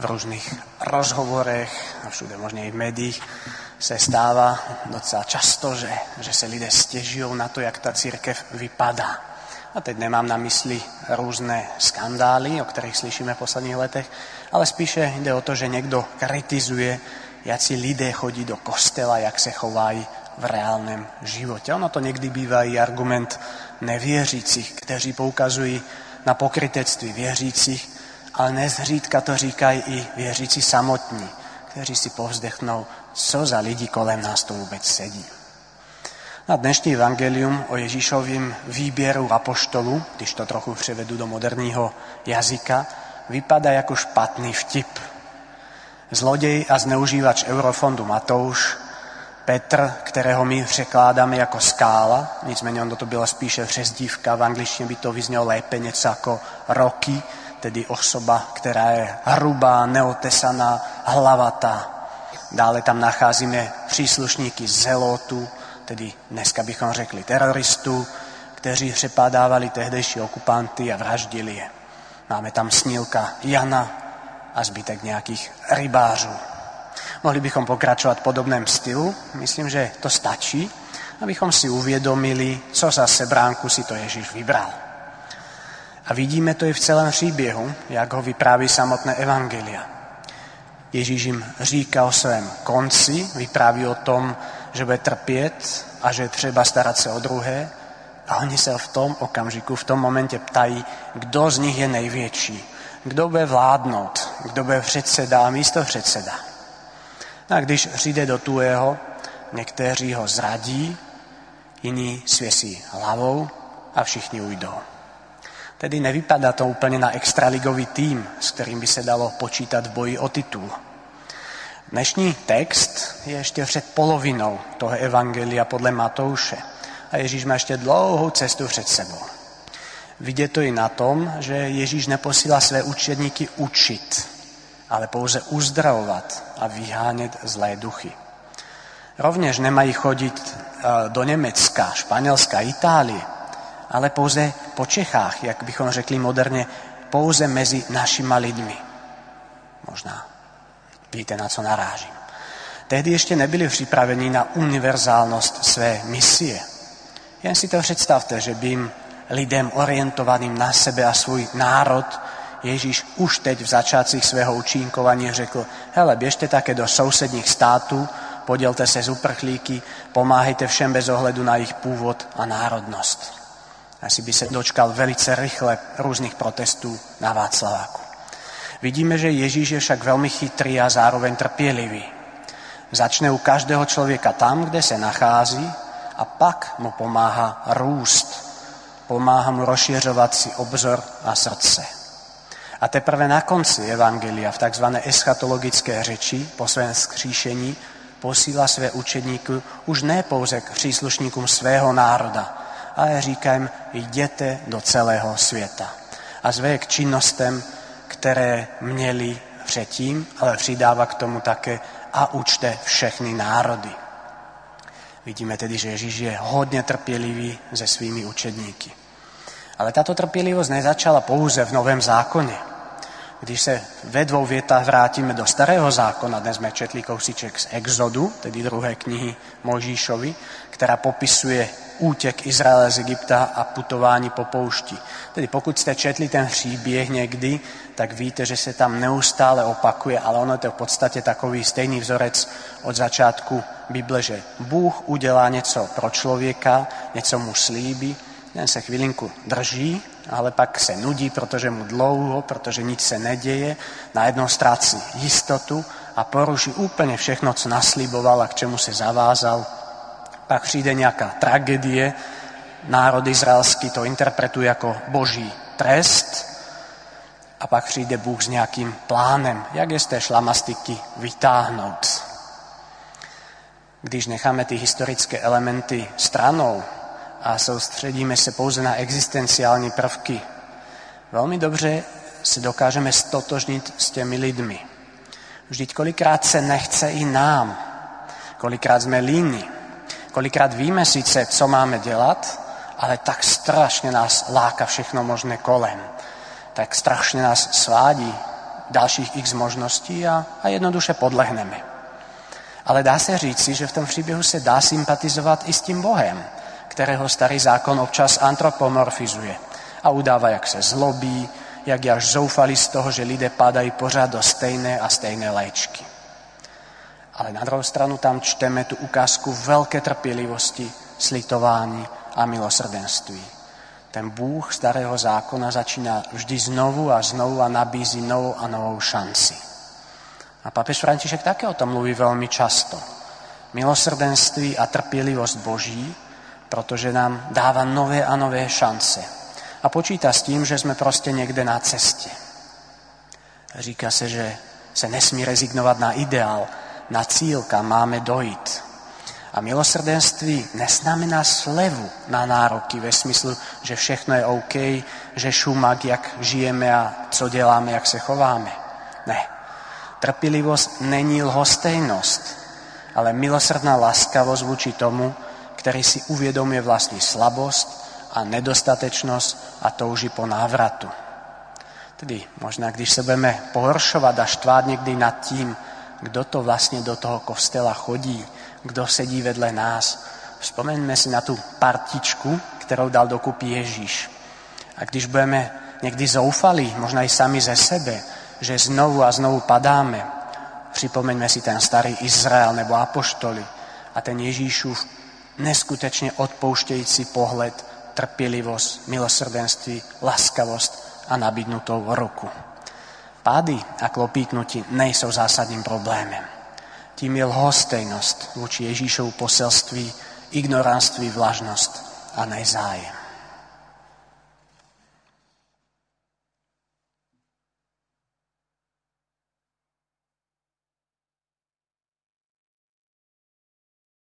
v různých rozhovorech a všude možne i v médiích se stáva docela často, že, že se lidé stěžují na to, jak ta církev vypadá. A teď nemám na mysli různé skandály, o kterých slyšíme v posledních letech, ale spíše jde o to, že někdo kritizuje, jak lidé chodí do kostela, jak se chovají v reálném životě. Ono to někdy bývá i argument nevěřících, kteří poukazují na pokrytectví věřících, ale nezřídka to říkají i věřící samotní, kteří si povzdechnou, co za lidi kolem nás to vůbec sedí. Na dnešní evangelium o Ježíšovým výběru apoštolu, když to trochu převedu do moderního jazyka, vypadá jako špatný vtip. Zlodej a zneužívač eurofondu Matouš, Petr, kterého my překládáme jako skála, nicméně ono to byla spíše přezdívka, v angličtině by to vyznělo lépe něco jako roky, tedy osoba, která je hrubá, neotesaná, hlavatá. Dále tam nacházíme příslušníky zelotu, tedy dneska bychom řekli teroristů, kteří přepádávali tehdejší okupanty a vraždili je. Máme tam snílka Jana a zbytek nějakých rybářů. Mohli bychom pokračovat v podobném stylu. Myslím, že to stačí, abychom si uvědomili, co za sebránku si to Ježíš vybral. A vidíme to i v celém příběhu, jak ho vypráví samotné Evangelia. Ježíš jim říká o svém konci, vypráví o tom, že bude trpět a že je třeba starat se o druhé. A oni se v tom okamžiku, v tom momente ptají, kdo z nich je největší, kdo bude vládnout, kdo bude předseda a místo předseda. No a když přijde do tuého, někteří ho zradí, jiní svěsí hlavou a všichni ujdou. Tedy nevypadá to úplně na extraligový tým, s kterým by se dalo počítat v boji o titul. Dnešní text je ještě před polovinou toho evangelia podle Matouše. A Ježíš má ještě dlouhou cestu před sebou. Vidět to i na tom, že Ježíš neposílá své učedníky učit, ale pouze uzdravovat a vyhánět zlé duchy. Rovněž nemají chodit eh, do Německa, Španělska, Itálie, ale pouze po Čechách, jak bychom řekli moderně, pouze mezi našima lidmi. Možná víte, na co narážím. Tehdy ještě nebyli připraveni na univerzálnost své misie. Jen si to představte, že by jim lidem orientovaným na sebe a svůj národ Ježíš už teď v začátcích svého učínkování řekl, hele, běžte také do sousedních států, podělte se z uprchlíky, pomáhejte všem bez ohledu na jejich původ a národnost. Asi by se dočkal velice rychle různých protestů na Václaváku. Vidíme, že Ježíš je však velmi chytrý a zároveň trpělivý. Začne u každého člověka tam, kde se nachází a pak mu pomáhá růst. Pomáhá mu rozšiřovat si obzor a srdce. A teprve na konci Evangelia v tzv. eschatologické řeči po svém skříšení posílá své učedníky už ne pouze k příslušníkům svého národa, ale říká jim, jděte do celého světa. A zve k činnostem, které měli předtím, ale přidává k tomu také a učte všechny národy. Vidíme tedy, že Ježíš je hodně trpělivý se svými učedníky. Ale tato trpělivost nezačala pouze v Novém zákoně. Když se ve dvou větách vrátíme do Starého zákona, dnes jsme četli kousíček z Exodu, tedy druhé knihy Možíšovi, která popisuje útěk Izraele z Egypta a putování po poušti. Tedy pokud jste četli ten příběh někdy, tak víte, že se tam neustále opakuje, ale ono je to v podstatě takový stejný vzorec od začátku Bible, že Bůh udělá něco pro člověka, něco mu slíbí, ten se chvilinku drží, ale pak se nudí, protože mu dlouho, protože nic se neděje, najednou ztrácí jistotu a poruší úplně všechno, co nasliboval a k čemu se zavázal. Pak přijde nějaká tragédie, národ izraelský to interpretuje jako boží trest a pak přijde Bůh s nějakým plánem, jak je z té šlamastiky vytáhnout. Když necháme ty historické elementy stranou a soustředíme se pouze na existenciální prvky, velmi dobře se dokážeme stotožnit s těmi lidmi. Vždyť kolikrát se nechce i nám, kolikrát jsme líní, kolikrát víme sice, co máme dělat, ale tak strašně nás láka všechno možné kolem. Tak strašně nás svádí ďalších x možností a, a jednoduše podlehneme. Ale dá se říci, že v tom příběhu se dá sympatizovat i s tím Bohem, kterého starý zákon občas antropomorfizuje a udává, jak se zlobí, jak je až zoufali z toho, že lidé padají pořád do stejné a stejné léčky. Ale na druhou stranu tam čteme tu ukázku veľké trpělivosti, slitování a milosrdenství. Ten Bůh starého zákona začíná vždy znovu a znovu a nabízí novou a novou šanci. A papež František také o tom mluví veľmi často. Milosrdenství a trpělivost Boží, protože nám dáva nové a nové šance. A počíta s tím, že jsme prostě někde na cestě. Říká se, že se nesmí rezignovat na ideál, na cíl, kam máme dojít. A milosrdenství neznamená slevu na nároky ve smyslu, že všechno je OK, že šumak, jak žijeme a co děláme, jak se chováme. Ne. Trpělivost není lhostejnost, ale milosrdná láskavost vůči tomu, který si uvědomuje vlastní slabost a nedostatečnost a touží po návratu. Tedy možná, když se budeme pohoršovat a štvát někdy nad tím, kdo to vlastně do toho kostela chodí, kdo sedí vedle nás. Vzpomeňme si na tu partičku, kterou dal dokupy Ježíš. A když budeme někdy zoufalí, možná i sami ze sebe, že znovu a znovu padáme, připomeňme si ten starý Izrael nebo apoštoli a ten Ježíšův neskutečně odpouštějící pohled, trpělivost, milosrdenství, laskavost a nabídnutou ruku. Pády a klopítnutí nejsou zásadním problémem. Tím je lhostejnost vůči Ježíšovu poselství, ignoranství, vlažnost a nezájem.